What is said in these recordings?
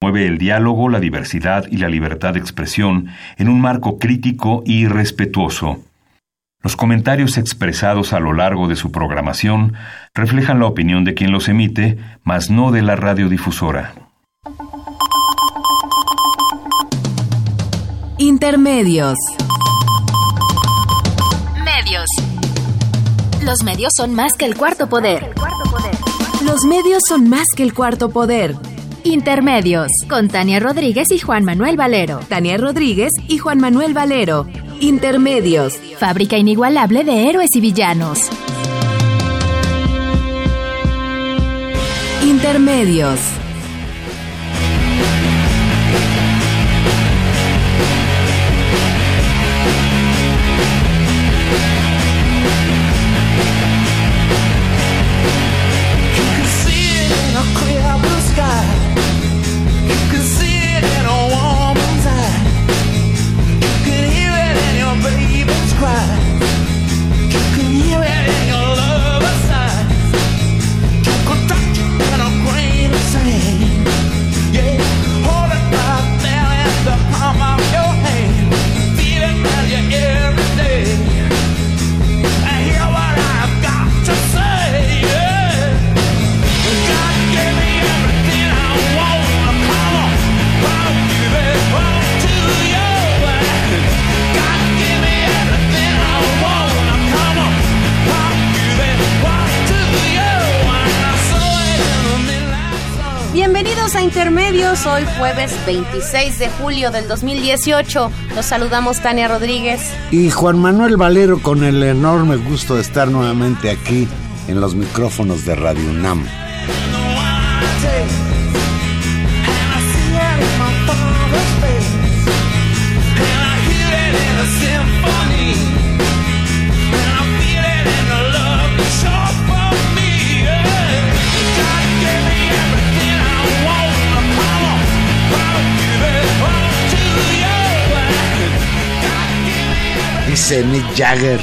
Mueve el diálogo, la diversidad y la libertad de expresión en un marco crítico y respetuoso. Los comentarios expresados a lo largo de su programación reflejan la opinión de quien los emite, mas no de la radiodifusora. Intermedios. Medios. Los medios son más que el cuarto poder. Los medios son más que el cuarto poder. Intermedios, con Tania Rodríguez y Juan Manuel Valero. Tania Rodríguez y Juan Manuel Valero. Intermedios. Fábrica inigualable de héroes y villanos. Intermedios. Hoy jueves 26 de julio del 2018. Los saludamos Tania Rodríguez. Y Juan Manuel Valero con el enorme gusto de estar nuevamente aquí en los micrófonos de Radio UNAM. Dice Mick Jagger.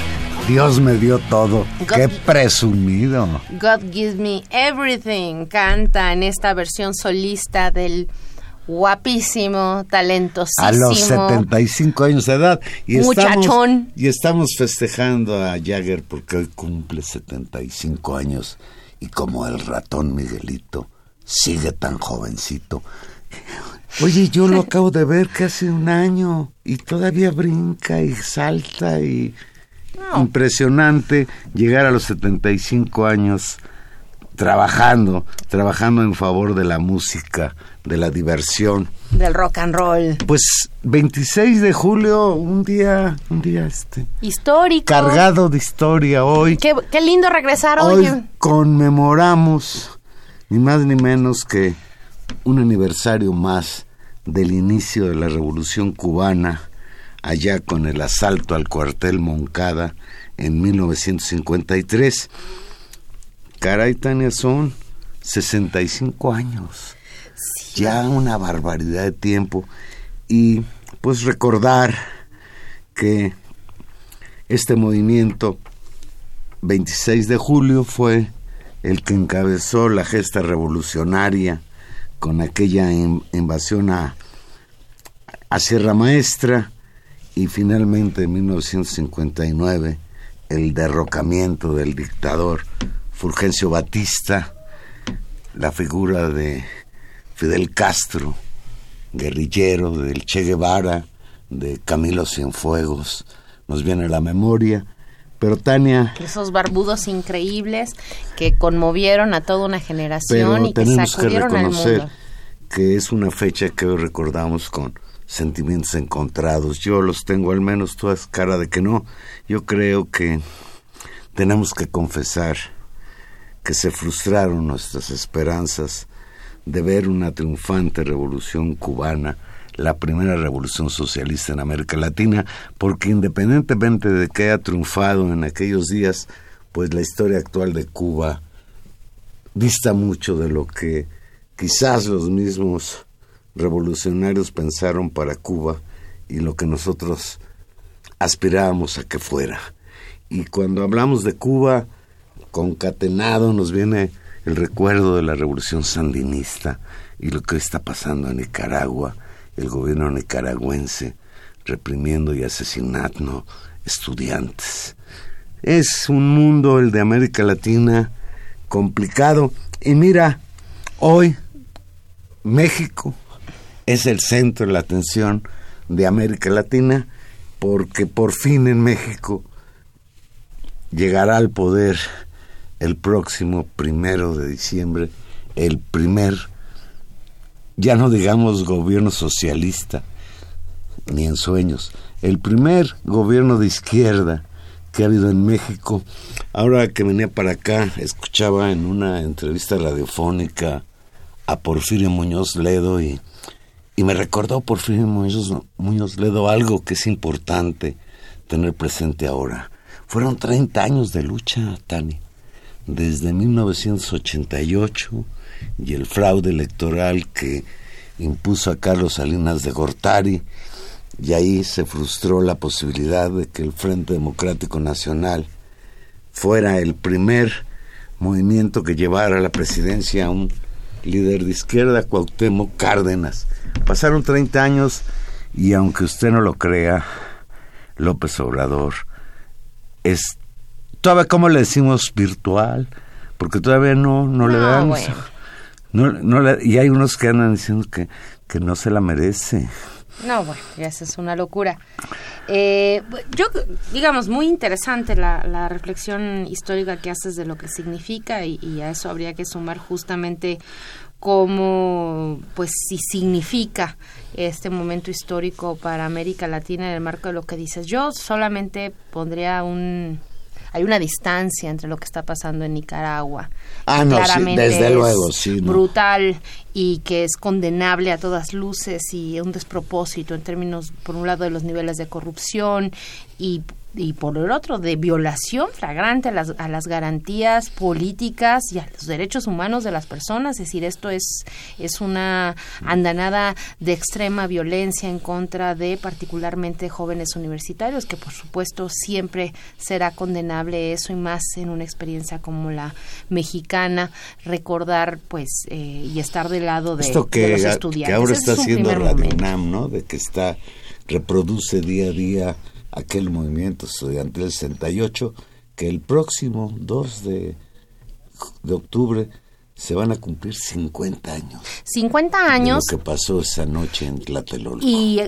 Dios me dio todo. Qué presumido. God gives me everything. Canta en esta versión solista del guapísimo, talentosísimo. A los 75 años de edad. Y Muchachón. Estamos, y estamos festejando a Jagger porque hoy cumple 75 años. Y como el ratón Miguelito sigue tan jovencito. Oye, yo lo acabo de ver casi un año y todavía brinca y salta y impresionante llegar a los 75 años trabajando, trabajando en favor de la música, de la diversión, del rock and roll. Pues 26 de julio, un día, un día este histórico, cargado de historia hoy. Qué, qué lindo regresar hoy. Hoy conmemoramos ni más ni menos que un aniversario más del inicio de la Revolución cubana, allá con el asalto al cuartel Moncada en 1953. Caray, Tania, son 65 años. Ya una barbaridad de tiempo. Y pues recordar que este movimiento 26 de julio fue el que encabezó la gesta revolucionaria con aquella invasión a, Sierra Maestra y finalmente en 1959 el derrocamiento del dictador Fulgencio Batista, la figura de Fidel Castro, guerrillero del Che Guevara, de Camilo Cienfuegos, nos viene a la memoria pero Tania... Esos barbudos increíbles que conmovieron a toda una generación y que sacudieron que al mundo. que es una fecha que hoy recordamos con sentimientos encontrados. Yo los tengo, al menos tú has cara de que no. Yo creo que tenemos que confesar que se frustraron nuestras esperanzas de ver una triunfante revolución cubana la primera revolución socialista en América Latina, porque independientemente de que haya triunfado en aquellos días, pues la historia actual de Cuba dista mucho de lo que quizás los mismos revolucionarios pensaron para Cuba y lo que nosotros aspirábamos a que fuera. Y cuando hablamos de Cuba, concatenado nos viene el recuerdo de la revolución sandinista y lo que está pasando en Nicaragua, el gobierno nicaragüense reprimiendo y asesinando estudiantes. Es un mundo, el de América Latina, complicado. Y mira, hoy México es el centro de la atención de América Latina porque por fin en México llegará al poder el próximo primero de diciembre el primer, ya no digamos gobierno socialista, ni en sueños, el primer gobierno de izquierda que ha habido en México. Ahora que venía para acá, escuchaba en una entrevista radiofónica a Porfirio Muñoz Ledo y, y me recordó Porfirio Muñoz, Muñoz Ledo algo que es importante tener presente ahora. Fueron 30 años de lucha, Tani, desde 1988 y el fraude electoral que impuso a Carlos Salinas de Gortari. Y ahí se frustró la posibilidad de que el Frente Democrático Nacional fuera el primer movimiento que llevara a la presidencia a un líder de izquierda, Cuauhtémoc Cárdenas. Pasaron 30 años y aunque usted no lo crea, López Obrador es todavía como le decimos virtual, porque todavía no no, le dan no, no y hay unos que andan diciendo que que no se la merece. No, bueno, ya esa es una locura. Eh, yo, digamos, muy interesante la, la, reflexión histórica que haces de lo que significa y, a eso habría que sumar justamente cómo, pues, si significa este momento histórico para América Latina en el marco de lo que dices. Yo solamente pondría un hay una distancia entre lo que está pasando en Nicaragua. Ah, no, claramente desde luego, sí. Brutal y que es condenable a todas luces y un despropósito en términos, por un lado, de los niveles de corrupción y y por el otro de violación flagrante a las, a las garantías políticas y a los derechos humanos de las personas. Es decir, esto es, es una andanada de extrema violencia en contra de particularmente jóvenes universitarios, que por supuesto siempre será condenable eso y más en una experiencia como la mexicana, recordar pues eh, y estar del lado de, esto que, los estudiantes. Que ahora está haciendo Radio UNAM, ¿no? De que está, reproduce día a día aquel movimiento estudiantil 68 que el próximo 2 de, de octubre se van a cumplir 50 años. 50 años. lo que pasó esa noche en Tlatelolco. Y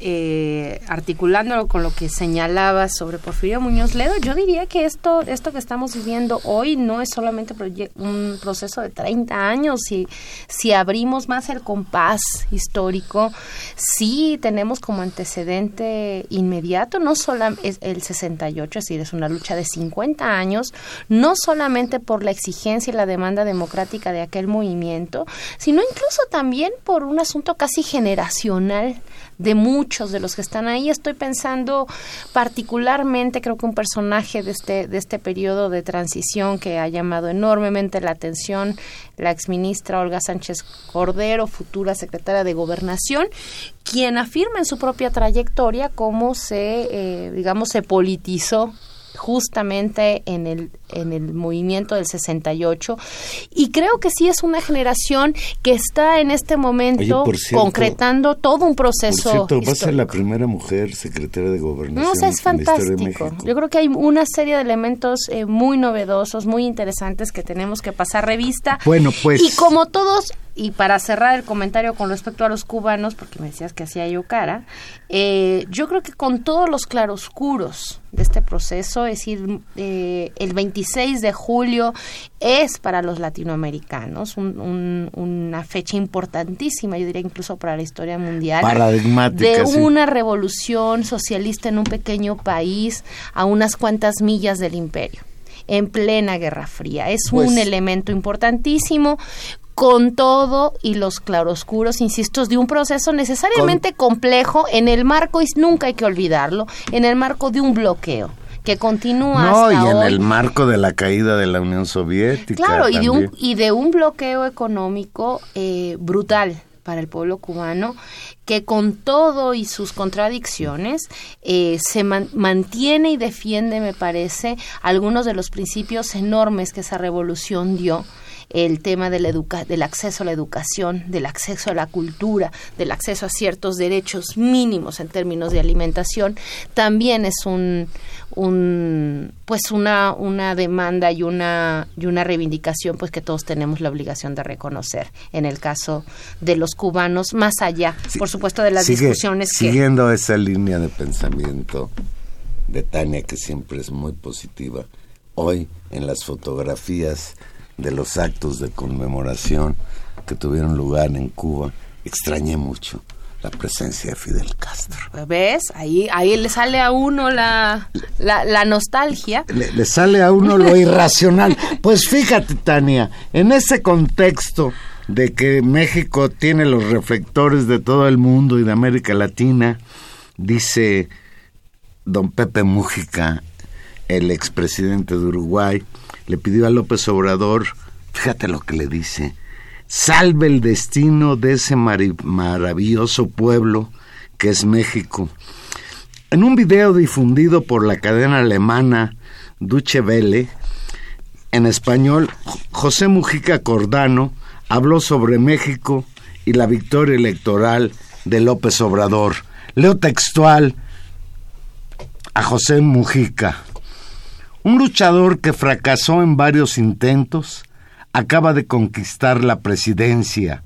eh, articulándolo con lo que señalaba sobre Porfirio Muñoz Ledo, yo diría que esto, esto que estamos viviendo hoy no es solamente un proceso de 30 años. Si, si abrimos más el compás histórico, sí tenemos como antecedente inmediato, no solamente el 68, es decir, es una lucha de 50 años, no solamente por la exigencia y la demanda de democrática de aquel movimiento, sino incluso también por un asunto casi generacional de muchos de los que están ahí. Estoy pensando particularmente, creo que un personaje de este, de este periodo de transición que ha llamado enormemente la atención, la exministra Olga Sánchez Cordero, futura secretaria de Gobernación, quien afirma en su propia trayectoria cómo se, eh, digamos, se politizó justamente en el, en el movimiento del 68 y creo que sí es una generación que está en este momento concretando todo un proceso. Por va a ser la primera mujer secretaria de gobernación. No, es fantástico. Yo creo que hay una serie de elementos eh, muy novedosos, muy interesantes que tenemos que pasar revista. Bueno, pues. Y como todos y para cerrar el comentario con respecto a los cubanos, porque me decías que hacía yo cara, eh, yo creo que con todos los claroscuros de este proceso, es decir, eh, el 26 de julio es para los latinoamericanos una fecha importantísima, yo diría incluso para la historia mundial, de una revolución socialista en un pequeño país a unas cuantas millas del imperio en plena Guerra Fría. Es un pues elemento importantísimo con todo y los claroscuros, insisto, de un proceso necesariamente complejo en el marco, y nunca hay que olvidarlo, en el marco de un bloqueo que continúa no, y en el marco de la caída de la Unión Soviética. Claro, y de, un, y de un bloqueo económico eh, brutal para el pueblo cubano, que con todo y sus contradicciones eh, se mantiene y defiende, me parece, algunos de los principios enormes que esa revolución dio el tema del, del acceso a la educación, del acceso a la cultura, del acceso a ciertos derechos mínimos en términos de alimentación, también es un, un pues una, una demanda y una, y una reivindicación pues que todos tenemos la obligación de reconocer en el caso de los cubanos, más allá, por supuesto, de las discusiones Siguiendo esa línea de pensamiento de Tania, que siempre es muy positiva, hoy en las fotografías de los actos de conmemoración que tuvieron lugar en Cuba, extrañé mucho la presencia de Fidel Castro. ¿Ves? Ahí, ahí le sale a uno la, la, nostalgia. Le, le, sale a uno lo irracional. Pues fíjate, Tania, en ese contexto de que México tiene los reflectores de todo el mundo y de América Latina, dice don Pepe Mújica, el expresidente de Uruguay, le pidió a López Obrador, fíjate lo que le dice, salve el destino de ese maravilloso pueblo que es México. En un video difundido por la cadena alemana Duche Welle, en español, José Mujica Cordano habló sobre México y la victoria electoral de López Obrador. Leo textual a José Mujica. Un luchador que fracasó en varios intentos, acaba de conquistar la presidencia.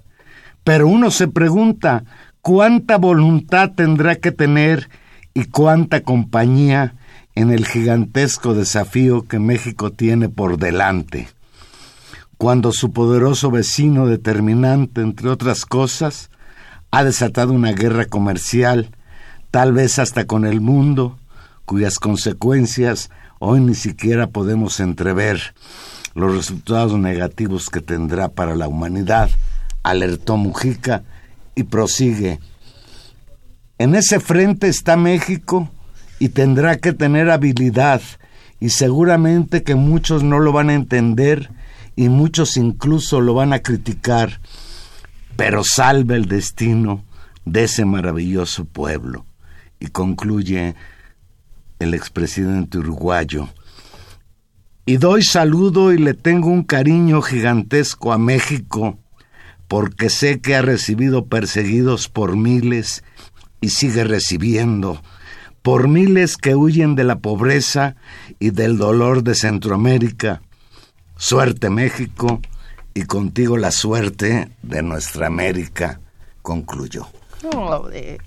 Pero uno se pregunta cuánta voluntad tendrá que tener y cuánta compañía en el gigantesco desafío que México tiene por delante. Cuando su poderoso vecino determinante, entre otras cosas, ha desatado una guerra comercial, tal vez hasta con el mundo, cuyas consecuencias hoy ni siquiera podemos entrever los resultados negativos que tendrá para la humanidad, alertó Mujica y prosigue. En ese frente está México y tendrá que tener habilidad y seguramente que muchos no lo van a entender y muchos incluso lo van a criticar, pero salve el destino de ese maravilloso pueblo. Y concluye el expresidente uruguayo, y doy saludo y le tengo un cariño gigantesco a México, porque sé que ha recibido perseguidos por miles y sigue recibiendo, por miles que huyen de la pobreza y del dolor de Centroamérica. Suerte México y contigo la suerte de nuestra América, concluyó. Eh,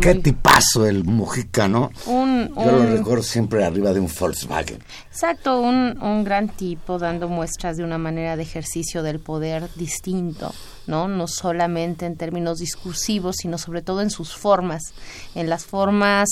Qué tipazo el Mujica, ¿no? Yo lo recuerdo siempre arriba de un Volkswagen. Exacto, un, un gran tipo dando muestras de una manera de ejercicio del poder distinto. ¿No? No solamente en términos discursivos, sino sobre todo en sus formas, en las formas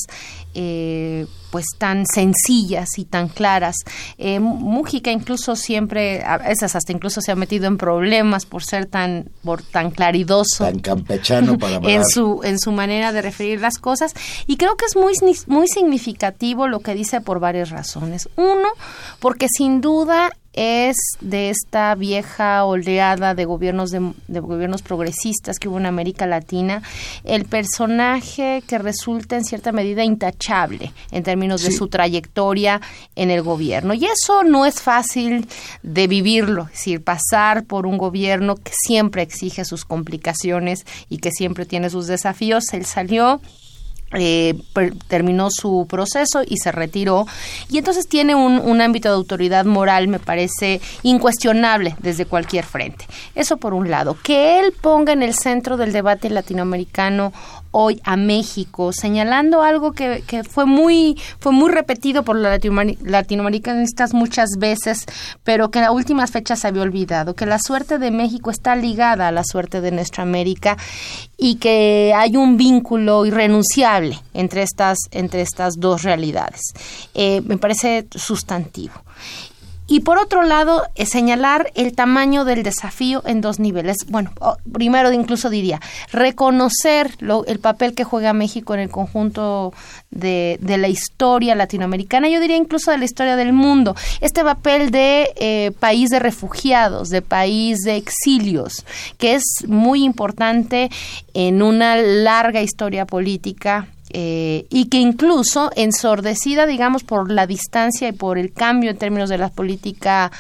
eh, pues tan sencillas y tan claras. Eh, Mújica incluso siempre, a veces hasta incluso se ha metido en problemas por ser tan, por tan claridoso. Tan campechano para en su, en su manera de referir las cosas. Y creo que es muy, muy significativo lo que dice por varias razones. Uno, porque sin duda es de esta vieja oleada de gobiernos de, gobiernos progresistas que hubo en América Latina el personaje que resulta en cierta medida intachable en términos de su trayectoria en el gobierno. Y eso no es fácil de vivirlo es decir pasar por un gobierno que siempre exige sus complicaciones y que siempre tiene sus desafíos. Él salió eh, terminó su proceso y se retiró. Y entonces tiene un, un, ámbito de autoridad moral me parece incuestionable desde cualquier frente. Eso por un lado. Que él ponga en el centro del debate latinoamericano hoy a México, señalando algo que, que fue muy fue muy repetido por los latinoamericanistas muchas veces, pero que en las últimas fechas se había olvidado, que la suerte de México está ligada a la suerte de nuestra América y que hay un vínculo irrenunciable entre estas, entre estas dos realidades. Eh, me parece sustantivo. Y por otro lado, eh, señalar el tamaño del desafío en dos niveles. Bueno, primero incluso diría, reconocer lo, el papel que juega México en el conjunto de, de, la historia latinoamericana, yo diría incluso de la historia del mundo. Este papel de eh, país de refugiados, de país de exilios, que es muy importante en una larga historia política eh, y que incluso ensordecida, digamos, por la distancia y por el cambio en términos de la política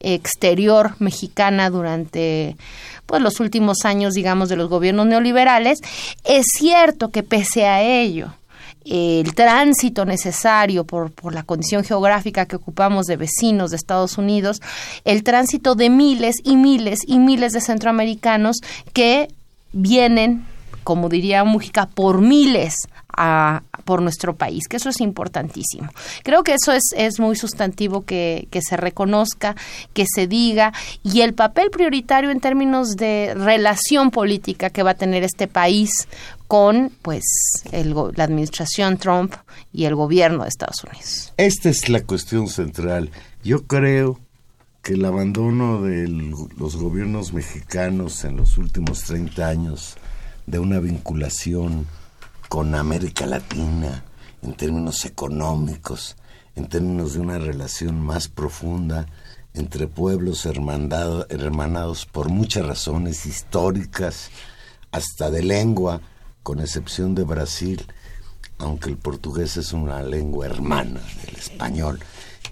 exterior mexicana durante pues, los últimos años, digamos, de los gobiernos neoliberales, es cierto que pese a ello, el tránsito necesario por, por, la condición geográfica que ocupamos de vecinos de Estados Unidos, el tránsito de miles y miles y miles de centroamericanos que vienen, como diría Mújica, por miles a, por nuestro país, que eso es importantísimo. Creo que eso es, es muy sustantivo que, que, se reconozca, que se diga, y el papel prioritario en términos de relación política que va a tener este país con pues el, la administración Trump y el gobierno de Estados Unidos. Esta es la cuestión central. Yo creo que el abandono de los gobiernos mexicanos en los últimos 30 años de una vinculación con América Latina en términos económicos, en términos de una relación más profunda entre pueblos hermanados por muchas razones históricas, hasta de lengua, con excepción de Brasil, aunque el portugués es una lengua hermana del español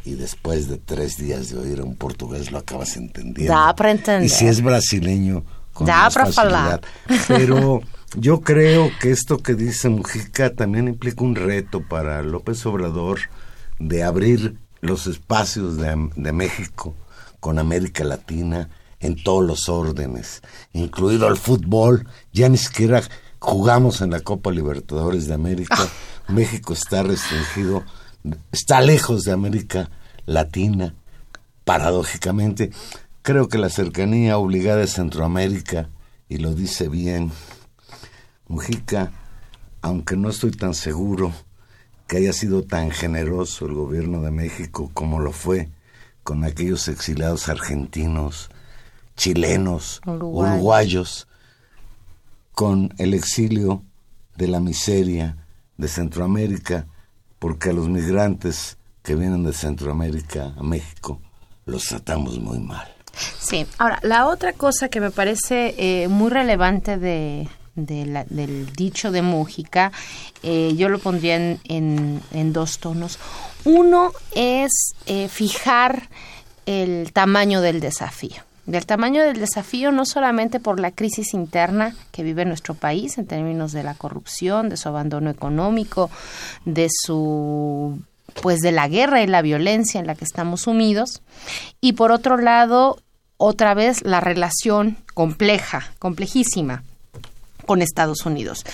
y después de tres días de oír un portugués lo acabas entendiendo. Da para entender. Y si es brasileño, con da más para facilidad. Pero yo creo que esto que dice Mujica también implica un reto para López Obrador de abrir los espacios de, de México con América Latina en todos los órdenes, incluido el fútbol, ya ni siquiera jugamos en la Copa Libertadores de América, México está restringido, está lejos de América Latina, paradójicamente. Creo que la cercanía obligada de Centroamérica, y lo dice bien Mujica, aunque no estoy tan seguro que haya sido tan generoso el gobierno de México como lo fue con aquellos exiliados argentinos, chilenos, Uruguay. uruguayos, con el exilio de la miseria de Centroamérica, porque a los migrantes que vienen de Centroamérica a México los tratamos muy mal. Sí, ahora, la otra cosa que me parece eh, muy relevante de, de la, del dicho de Mújica, eh, yo lo pondría en, dos tonos. Uno es eh, fijar el tamaño del desafío del tamaño del desafío no solamente por la crisis interna que vive nuestro país en términos de la corrupción, de su abandono económico, de su pues de la guerra y la violencia en la que estamos sumidos y por otro lado otra vez la relación compleja, complejísima con Estados Unidos.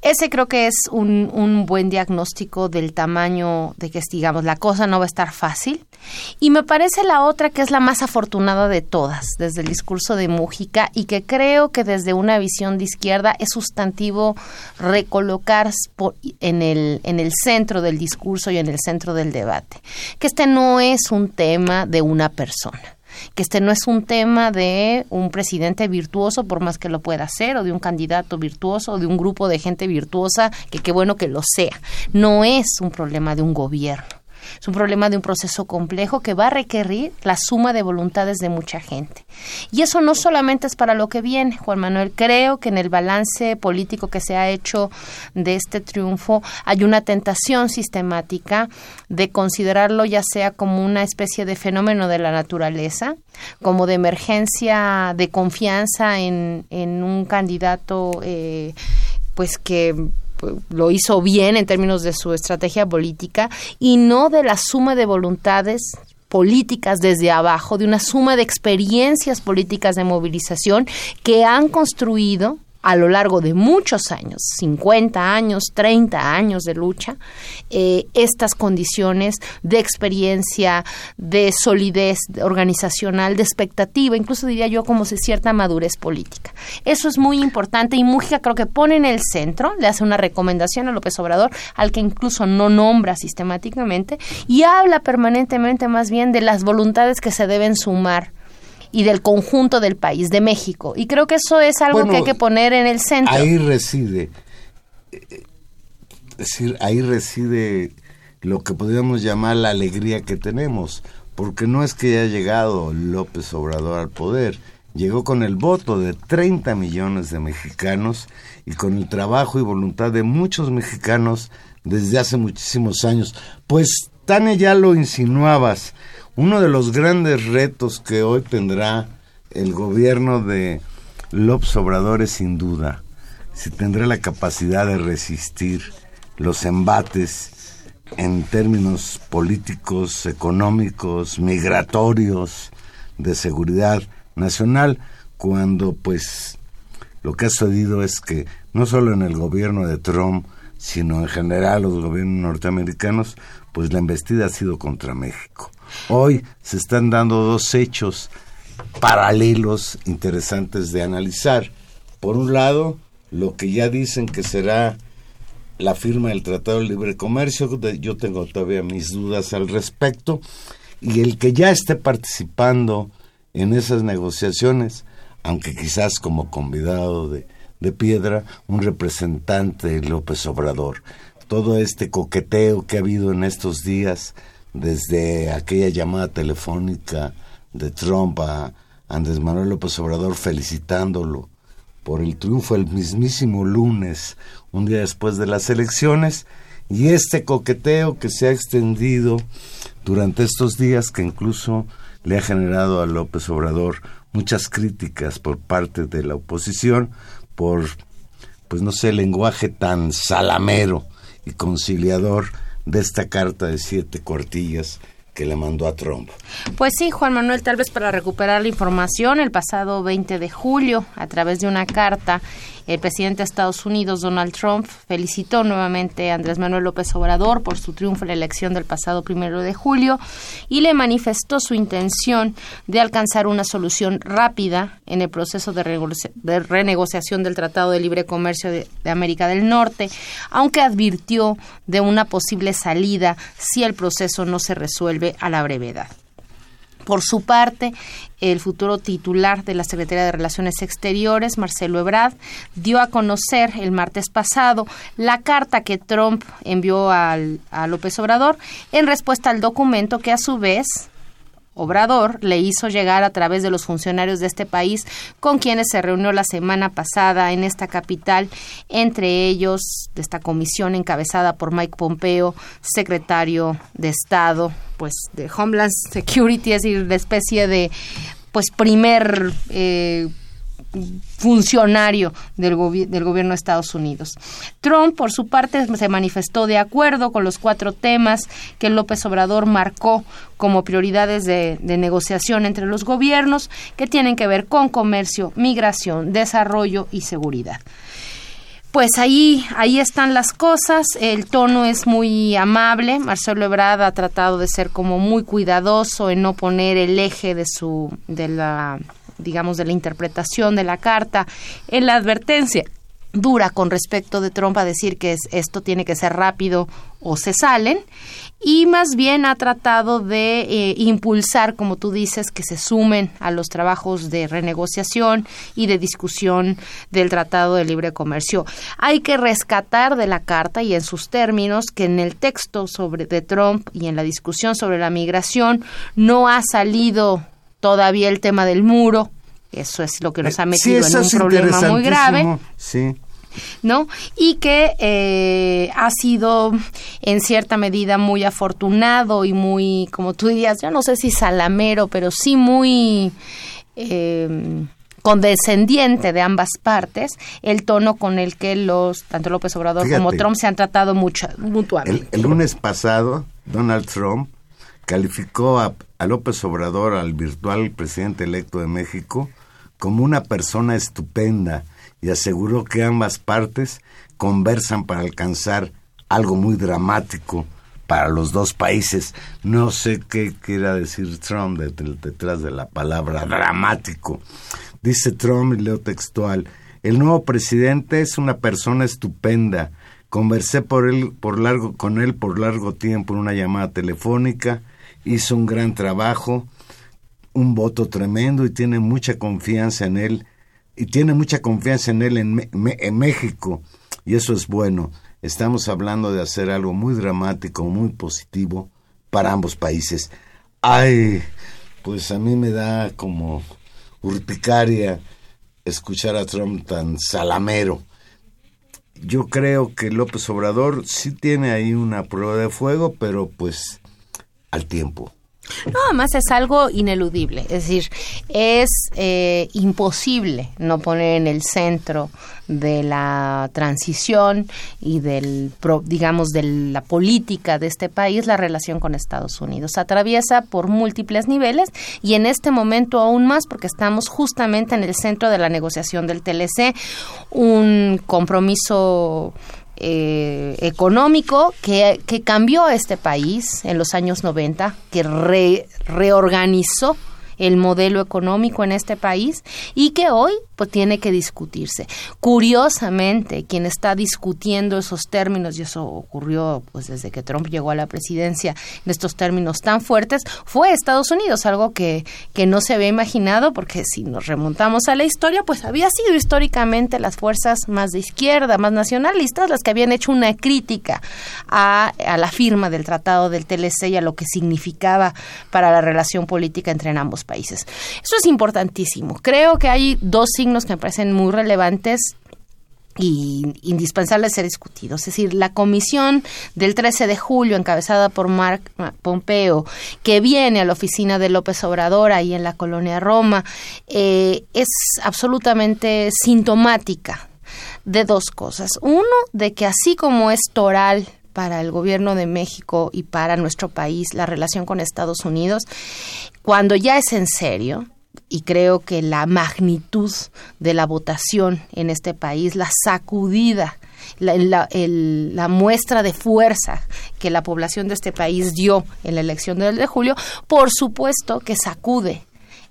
Ese creo que es un, un, buen diagnóstico del tamaño de que, digamos, la cosa no va a estar fácil. Y me parece la otra que es la más afortunada de todas, desde el discurso de Mújica, y que creo que desde una visión de izquierda es sustantivo recolocar en el, en el centro del discurso y en el centro del debate. Que este no es un tema de una persona que este no es un tema de un presidente virtuoso, por más que lo pueda hacer, o de un candidato virtuoso, o de un grupo de gente virtuosa, que qué bueno que lo sea. No es un problema de un gobierno. Es un problema de un proceso complejo que va a requerir la suma de voluntades de mucha gente. Y eso no solamente es para lo que viene, Juan Manuel. Creo que en el balance político que se ha hecho de este triunfo hay una tentación sistemática de considerarlo ya sea como una especie de fenómeno de la naturaleza, como de emergencia de confianza en, en un candidato eh, pues que lo hizo bien en términos de su estrategia política y no de la suma de voluntades políticas desde abajo, de una suma de experiencias políticas de movilización que han construido a lo largo de muchos años, 50 años, 30 años de lucha, eh, estas condiciones de experiencia, de solidez organizacional, de expectativa, incluso diría yo como de cierta madurez política. Eso es muy importante y Mújica creo que pone en el centro, le hace una recomendación a López Obrador, al que incluso no nombra sistemáticamente, y habla permanentemente más bien de las voluntades que se deben sumar y del conjunto del país, de México. Y creo que eso es algo bueno, que hay que poner en el centro. Ahí reside, es decir, ahí reside lo que podríamos llamar la alegría que tenemos, porque no es que haya llegado López Obrador al poder, llegó con el voto de 30 millones de mexicanos y con el trabajo y voluntad de muchos mexicanos desde hace muchísimos años. Pues, Tania, ya lo insinuabas, uno de los grandes retos que hoy tendrá el gobierno de López Obrador es sin duda si tendrá la capacidad de resistir los embates en términos políticos, económicos, migratorios, de seguridad nacional, cuando pues lo que ha sucedido es que no solo en el gobierno de Trump, sino en general los gobiernos norteamericanos, pues la embestida ha sido contra México. Hoy se están dando dos hechos paralelos interesantes de analizar. Por un lado, lo que ya dicen que será la firma del Tratado de Libre Comercio, yo tengo todavía mis dudas al respecto, y el que ya esté participando en esas negociaciones, aunque quizás como convidado de, de piedra, un representante de López Obrador. Todo este coqueteo que ha habido en estos días, desde aquella llamada telefónica de Trump a Andrés Manuel López Obrador felicitándolo por el triunfo el mismísimo lunes, un día después de las elecciones, y este coqueteo que se ha extendido durante estos días que incluso le ha generado a López Obrador muchas críticas por parte de la oposición por, pues no sé, lenguaje tan salamero y conciliador de esta carta de siete cuartillas que le mandó a Trump. Pues sí, Juan Manuel, tal vez para recuperar la información, el pasado 20 de julio, a través de una carta, el presidente de Estados Unidos, Donald Trump, felicitó nuevamente a Andrés Manuel López Obrador por su triunfo en la elección del pasado primero de julio y le manifestó su intención de alcanzar una solución rápida en el proceso de, renegociación del Tratado de Libre Comercio de América del Norte, aunque advirtió de una posible salida si el proceso no se resuelve a la brevedad. Por su parte, el futuro titular de la Secretaría de Relaciones Exteriores, Marcelo Ebrard, dio a conocer el martes pasado la carta que Trump envió al, a López Obrador en respuesta al documento que a su vez Obrador le hizo llegar a través de los funcionarios de este país con quienes se reunió la semana pasada en esta capital, entre ellos de esta comisión encabezada por Mike Pompeo, secretario de Estado, pues de Homeland Security, es decir, de especie de pues primer eh, funcionario del, gobierno de Estados Unidos. Trump, por su parte, se manifestó de acuerdo con los cuatro temas que López Obrador marcó como prioridades de, de negociación entre los gobiernos, que tienen que ver con comercio, migración, desarrollo y seguridad pues ahí, ahí están las cosas. El tono es muy amable. Marcelo Ebrard ha tratado de ser como muy cuidadoso en no poner el eje de su, de la digamos, de la interpretación de la carta en la advertencia dura con respecto de Trump a decir que esto tiene que ser rápido o se salen y más bien ha tratado de eh, impulsar, como tú dices, que se sumen a los trabajos de renegociación y de discusión del Tratado de Libre Comercio. Hay que rescatar de la carta y en sus términos que en el texto sobre de Trump y en la discusión sobre la migración no ha salido todavía el tema del muro. Eso es lo que nos ha eh, metido en un problema muy grave. Sí. ¿no? Y que eh, ha sido en cierta medida muy afortunado y muy, como tú dirías, yo no sé si salamero, pero sí muy eh, condescendiente de ambas partes el tono con el que los, tanto López Obrador como Trump se han tratado mucho, mutuamente. el lunes pasado, Donald Trump calificó a, López Obrador, al virtual presidente electo de México, como una persona estupenda y aseguró que ambas partes conversan para alcanzar algo muy dramático para los dos países. No sé qué quiera decir Trump detrás de la palabra dramático. Dice Trump, y leo textual, el nuevo presidente es una persona estupenda. Conversé por él, por largo, con él por largo tiempo en una llamada telefónica hizo un gran trabajo, un voto tremendo y tiene mucha confianza en él y tiene mucha confianza en él en, México y eso es bueno. Estamos hablando de hacer algo muy dramático, muy positivo para ambos países. Ay, pues a mí me da como urticaria escuchar a Trump tan salamero. Yo creo que López Obrador sí tiene ahí una prueba de fuego, pero pues al tiempo. No, además es algo ineludible, es decir, es eh, imposible no poner en el centro de la transición y del, digamos, de la política de este país la relación con Estados Unidos. Atraviesa por múltiples niveles y en este momento aún más porque estamos justamente en el centro de la negociación del TLC, un compromiso eh, económico que, que, cambió este país en los años 90, que reorganizó el modelo económico en este país y que hoy pues tiene que discutirse. Curiosamente, quien está discutiendo esos términos, y eso ocurrió pues desde que Trump llegó a la presidencia en estos términos tan fuertes, fue Estados Unidos, algo que, que no se había imaginado, porque si nos remontamos a la historia, pues había sido históricamente las fuerzas más de izquierda, más nacionalistas, las que habían hecho una crítica a, a la firma del Tratado del TLC y a lo que significaba para la relación política entre ambos países. Eso es importantísimo. Creo que hay dos que me parecen muy relevantes y indispensables ser discutidos. Es decir, la comisión del 13 de julio, encabezada por Mark Pompeo, que viene a la oficina de López Obrador ahí en la colonia Roma, eh, es absolutamente sintomática de dos cosas. Uno, de que así como es toral para el gobierno de México y para nuestro país la relación con Estados Unidos, cuando ya es en serio, y creo que la magnitud de la votación en este país, la sacudida, la, muestra de fuerza que la población de este país dio en la elección del de julio, por supuesto que sacude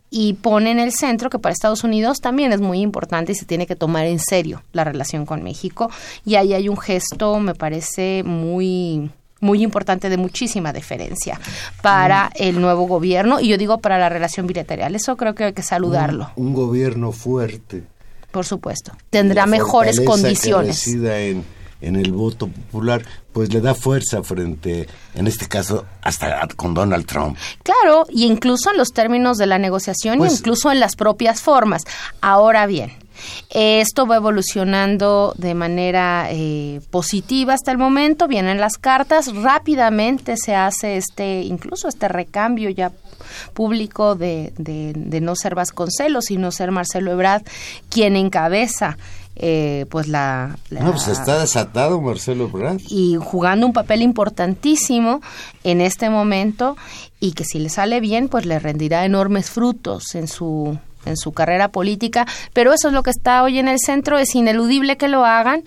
y pone en el centro que para Estados Unidos también es muy importante y se tiene que tomar en serio la relación con México. Y ahí hay un gesto, me parece, muy muy importante de muchísima deferencia para el nuevo gobierno y yo digo para la relación bilateral. Eso creo que hay que saludarlo. Un, gobierno fuerte. Por supuesto. Tendrá mejores condiciones. Que en, en el voto popular, pues le da fuerza frente, en este caso, hasta con Donald Trump. Claro, y incluso en los términos de la negociación, pues incluso en las propias formas. Ahora bien, esto va evolucionando de manera eh, positiva hasta el momento, vienen las cartas, rápidamente se hace este, incluso este recambio ya público de, de, no ser Vasconcelos, sino ser Marcelo Ebrard quien encabeza eh, pues la, No, pues está desatado Marcelo Ebrard. Y jugando un papel importantísimo en este momento y que si le sale bien, pues le rendirá enormes frutos en su en su carrera política, pero eso es lo que está hoy en el centro, es ineludible que lo hagan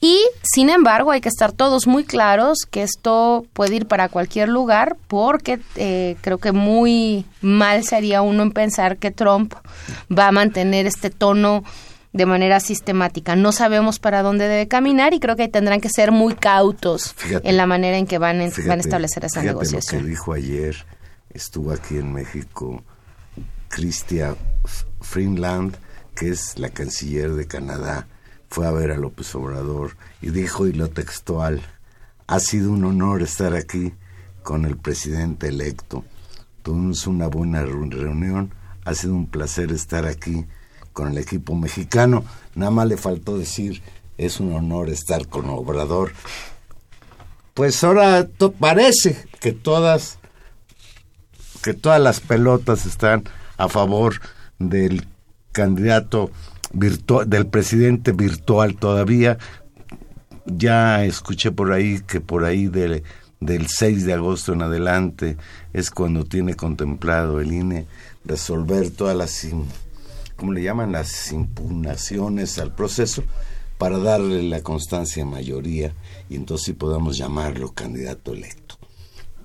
y sin embargo hay que estar todos muy claros que esto puede ir para cualquier lugar porque eh, creo que muy mal sería uno en pensar que Trump va a mantener este tono de manera sistemática. No sabemos para dónde debe caminar y creo que tendrán que ser muy cautos en la manera en que van, van a establecer esa negociación. Lo que dijo ayer, estuvo aquí en México Chrystia Freeland, que es la canciller de Canadá, fue a ver a López Obrador y dijo, y lo textual, ha sido un honor estar aquí con el presidente electo. Tuvimos una buena reunión, ha sido un placer estar aquí con el equipo mexicano. Nada más le faltó decir, es un honor estar con Obrador. Pues ahora parece que todas que todas las pelotas están a favor del candidato virtual, del presidente virtual todavía. Ya escuché por ahí que por ahí del 6 de agosto en adelante es cuando tiene contemplado el INE resolver todas las, ¿cómo le llaman? Las impugnaciones al proceso para darle la constancia mayoría y entonces podamos llamarlo candidato electo.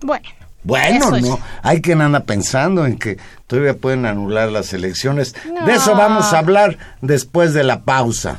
Bueno, bueno, no, hay quien anda pensando en que todavía pueden anular las elecciones. De eso vamos a hablar después de la pausa.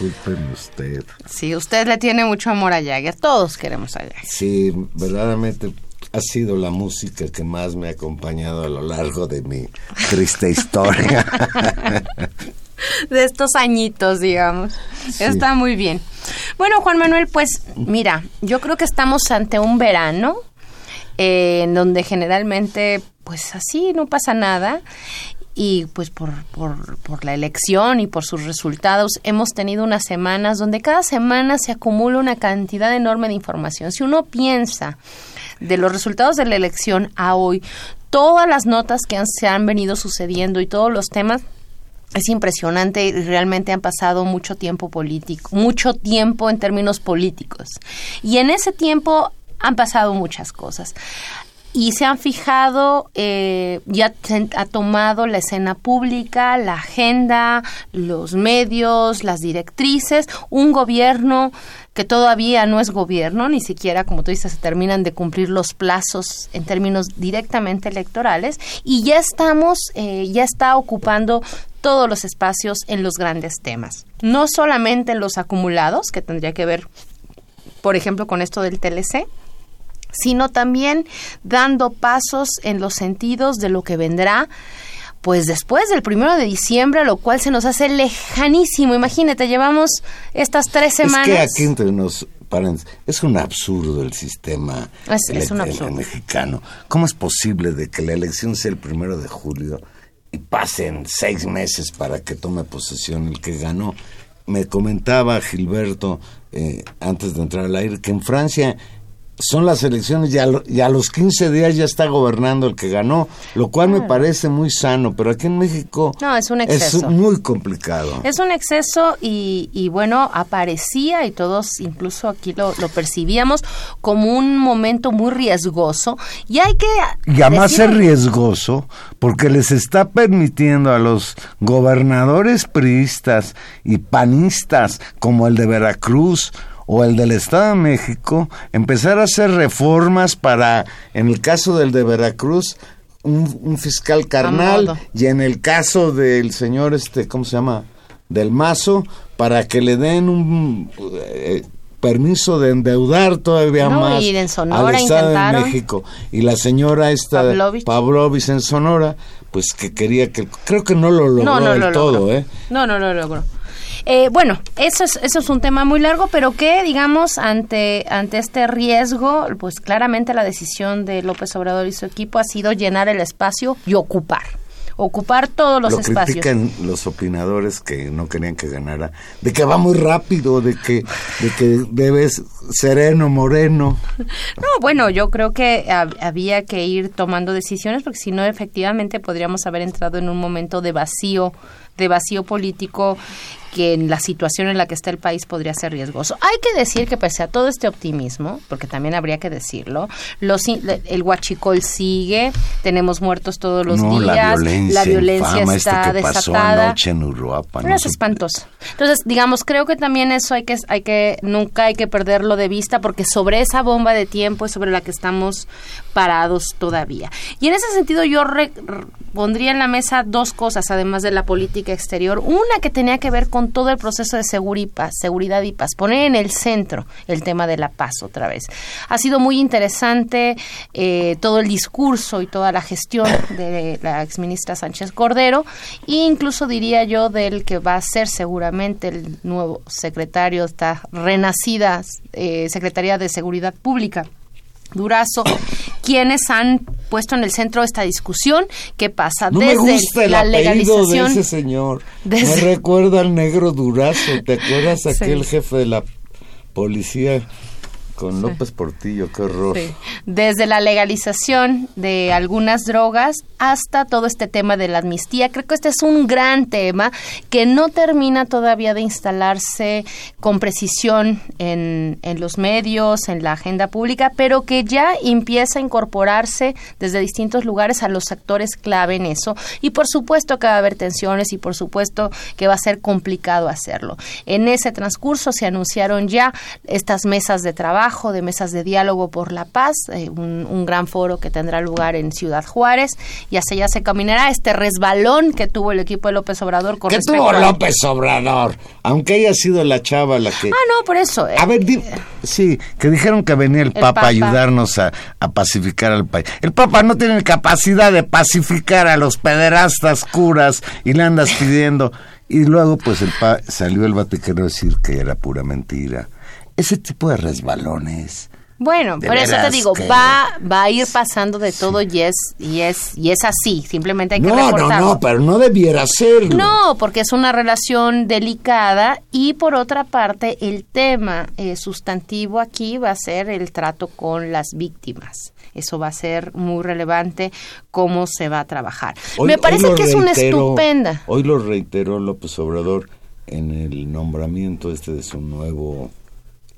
Disculpen usted. Sí, usted le tiene mucho amor a Jagger. Todos queremos a Jagger. Sí, verdaderamente ha sido la música que más me ha acompañado a lo largo de mi triste historia. de estos añitos, digamos. Está muy bien. Bueno, Juan Manuel, pues mira, yo creo que estamos ante un verano eh, en donde generalmente, pues así, no pasa nada. Y pues por, por, por la elección y por sus resultados hemos tenido unas semanas donde cada semana se acumula una cantidad enorme de información. Si uno piensa de los resultados de la elección a hoy, todas las notas que han- se han venido sucediendo y todos los temas, es impresionante y realmente han pasado mucho tiempo político, mucho tiempo en términos políticos. Y en ese tiempo han pasado muchas cosas. Y se han fijado, eh, ya ha tomado la escena pública, la agenda, los medios, las directrices, un gobierno que todavía no es gobierno, ni siquiera, como tú dices, se terminan de cumplir los plazos en términos directamente electorales, y ya estamos, eh, ya está ocupando todos los espacios en los grandes temas. No solamente en los acumulados, que tendría que ver, por ejemplo, con esto del TLC, sino también dando pasos en los sentidos de lo que vendrá pues después del primero de diciembre, lo cual se nos hace lejanísimo. Imagínate, llevamos estas tres semanas. Es que aquí entre nos, es un absurdo el sistema Es- es un ele- absurdo. mexicano. ¿Cómo es posible de que la elección sea el primero de julio y pasen seis meses para que tome posesión el que ganó? Me comentaba Gilberto eh, antes de entrar al aire que en Francia son las elecciones y a, lo- y a los 15 días ya está gobernando el que ganó, lo cual me parece muy sano, pero aquí en México No, es un exceso. muy complicado. Es un exceso y, y bueno, aparecía y todos incluso aquí lo, lo percibíamos como un momento muy riesgoso y hay que... Y además decir- es riesgoso porque les está permitiendo a los gobernadores priistas y panistas como el de Veracruz o el del Estado de México empezar a hacer reformas para, en el caso del de Veracruz, un, un fiscal carnal y en el caso del señor, este, ¿cómo se llama? Del Mazo, para que le den un eh, permiso de endeudar todavía No, más y en Sonora al Estado intentaron. de México. Y la señora esta Pavlovich. Pavlovich en Sonora, pues que quería que creo que no lo logró no, no del lo todo, logró. ¿eh? No, no lo logró. Eh, bueno, eso es, eso es un tema muy largo, pero que, digamos, ante, ante este riesgo, pues claramente la decisión de López Obrador y su equipo ha sido llenar el espacio y ocupar. ocupar todos los Lo espacios. critican los opinadores que no querían que ganara, de que va muy rápido, de que, de que debes sereno, moreno. No, bueno, yo creo que hab- había que ir tomando decisiones porque si no, efectivamente podríamos haber entrado en un momento de vacío, de vacío político que en la situación en la que está el país podría ser riesgoso. Hay que decir que pese a todo este optimismo, porque también habría que decirlo, los, el huachicol sigue, tenemos muertos todos los no, días, la violencia, la violencia infama, está que pasó desatada. anoche en Uruapan. Pero no es espantoso. Entonces, digamos, creo que también eso hay que, hay que, nunca hay que perderlo de vista porque sobre esa bomba de tiempo es sobre la que estamos parados todavía. Y en ese sentido yo re- pondría en la mesa dos cosas, además de la política exterior. Una que tenía que ver con todo el proceso de y seguridad y paz. Poner en el centro el tema de la paz otra vez. Ha sido muy interesante eh, todo el discurso y toda la gestión de la exministra Sánchez Cordero e incluso diría yo del que va a ser seguramente el nuevo secretario esta renacida eh, Secretaría de Seguridad Pública. Durazo, quienes han puesto en el centro esta discusión que pasa No desde me gusta el la apellido de legalización ese señor. Desde- Me recuerda al negro Durazo. ¿Te acuerdas Sí. aquel jefe de la policía con López Portillo? Qué horror. Sí. Desde la legalización de algunas drogas hasta todo este tema de la amnistía. Creo que este es un gran tema que no termina todavía de instalarse con precisión en, en los medios, en la agenda pública, pero que ya empieza a incorporarse desde distintos lugares a los actores clave en eso. Y por supuesto que va a haber tensiones y por supuesto que va a ser complicado hacerlo. En ese transcurso se anunciaron ya estas mesas de trabajo, de mesas de diálogo por la paz, eh, un, un gran foro que tendrá lugar en Ciudad Juárez y hacia allá se caminará este resbalón que tuvo el equipo de López Obrador con ¿Qué respecto tuvo López Obrador? Aunque haya sido la chava la que... Ah, no, por eso. eh, A ver, di- sí, que dijeron que venía el, Papa, Papa. a ayudarnos a, a pacificar al país. El Papa no tiene capacidad de pacificar a los pederastas curas y le andas pidiendo. Y luego, pues, el pa salió el Vaticano a decir que era pura mentira. Ese tipo de resbalones. Bueno, por eso te digo, que- va, va a ir pasando de todo y es, y es, y es así. Simplemente hay que No, no, reportarlo. no, pero no debiera serlo. No, porque es una relación delicada y por otra parte el tema eh, sustantivo aquí va a ser el trato con las víctimas. Eso va a ser muy relevante cómo se va a trabajar. Hoy- Me parece que es una estupenda. Hoy lo reiteró López Obrador en el nombramiento este de su nuevo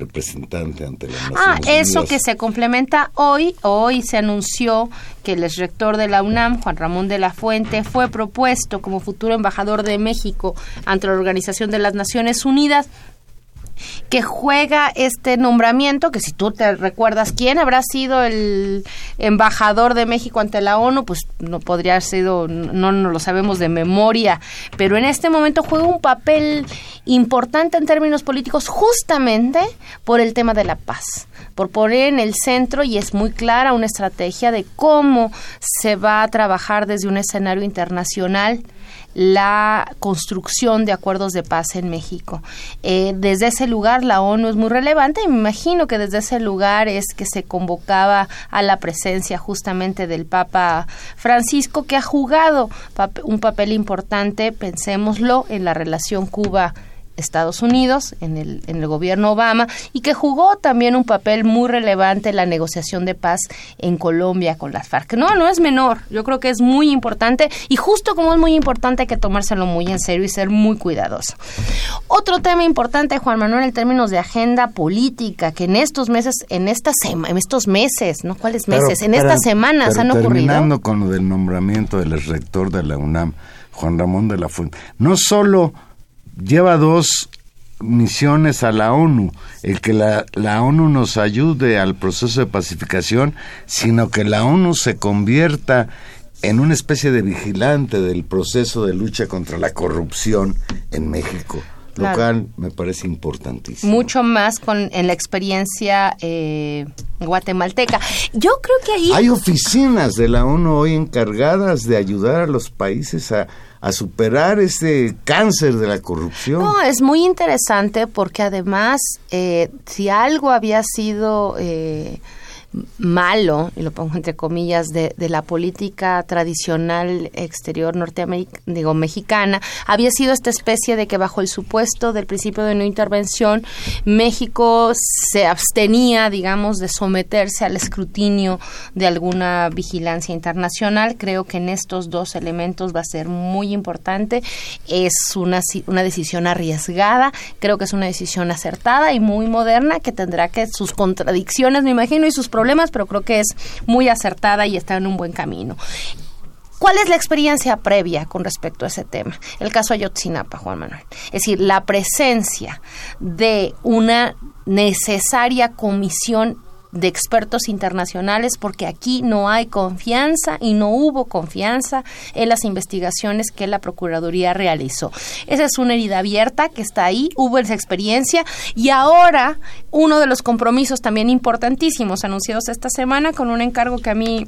representante ante la Ah, Naciones eso Unidas. que se complementa hoy. Hoy se anunció que el exrector de la UNAM, Juan Ramón de la Fuente, fue propuesto como futuro embajador de México ante la Organización de las Naciones Unidas que juega este nombramiento, que si tú te recuerdas quién habrá sido el embajador de México ante la ONU, pues no podría haber sido, no, no lo sabemos de memoria, pero en este momento juega un papel importante en términos políticos justamente por el tema de la paz, por poner en el centro, y es muy clara una estrategia de cómo se va a trabajar desde un escenario internacional la construcción de acuerdos de paz en México. Eh, desde ese lugar la ONU es muy relevante y me imagino que desde ese lugar es que se convocaba a la presencia justamente del Papa Francisco que ha jugado un papel importante, pensémoslo, en la relación Cuba. Estados Unidos, en el, en el gobierno Obama, y que jugó también un papel muy relevante en la negociación de paz en Colombia con las FARC. No, no es menor, yo creo que es muy importante, y justo como es muy importante hay que tomárselo muy en serio y ser muy cuidadoso. Otro tema importante, Juan Manuel, en términos de agenda política, que en estos meses, en estas en estos meses, ¿no? ¿Cuáles Pero, meses? en estas semanas pero han ocurrido. Terminando con lo del nombramiento del rector de la UNAM, Juan Ramón de la Fuente, no solo lleva dos misiones a la ONU, el que la, la ONU nos ayude al proceso de pacificación, sino que la ONU se convierta en una especie de vigilante del proceso de lucha contra la corrupción en México, Claro. cual me parece importantísimo. Mucho más con en la experiencia eh, guatemalteca. Yo creo que ahí Hay oficinas de la ONU hoy encargadas de ayudar a los países a, a superar este cáncer de la corrupción. No, es muy interesante porque además, eh, si algo había sido eh, malo, y lo pongo entre comillas, de, de la política tradicional exterior norteamericana, digo, mexicana, había sido esta especie de que bajo el supuesto del principio de no intervención, México se abstenía, digamos, de someterse al escrutinio de alguna vigilancia internacional. Creo que en estos dos elementos va a ser muy importante. Es una, una decisión arriesgada, creo que es una decisión acertada y muy moderna que tendrá que sus contradicciones, me imagino, y sus problemas, pero creo que es muy acertada y está en un buen camino. ¿Cuál es la experiencia previa con respecto a ese tema? El caso Ayotzinapa, Juan Manuel. Es decir, la presencia de una necesaria comisión de expertos internacionales porque aquí no hay confianza y no hubo confianza en las investigaciones que la Procuraduría realizó. Esa es una herida abierta que está ahí, hubo esa experiencia y ahora uno de los compromisos también importantísimos anunciados esta semana con un encargo que a mí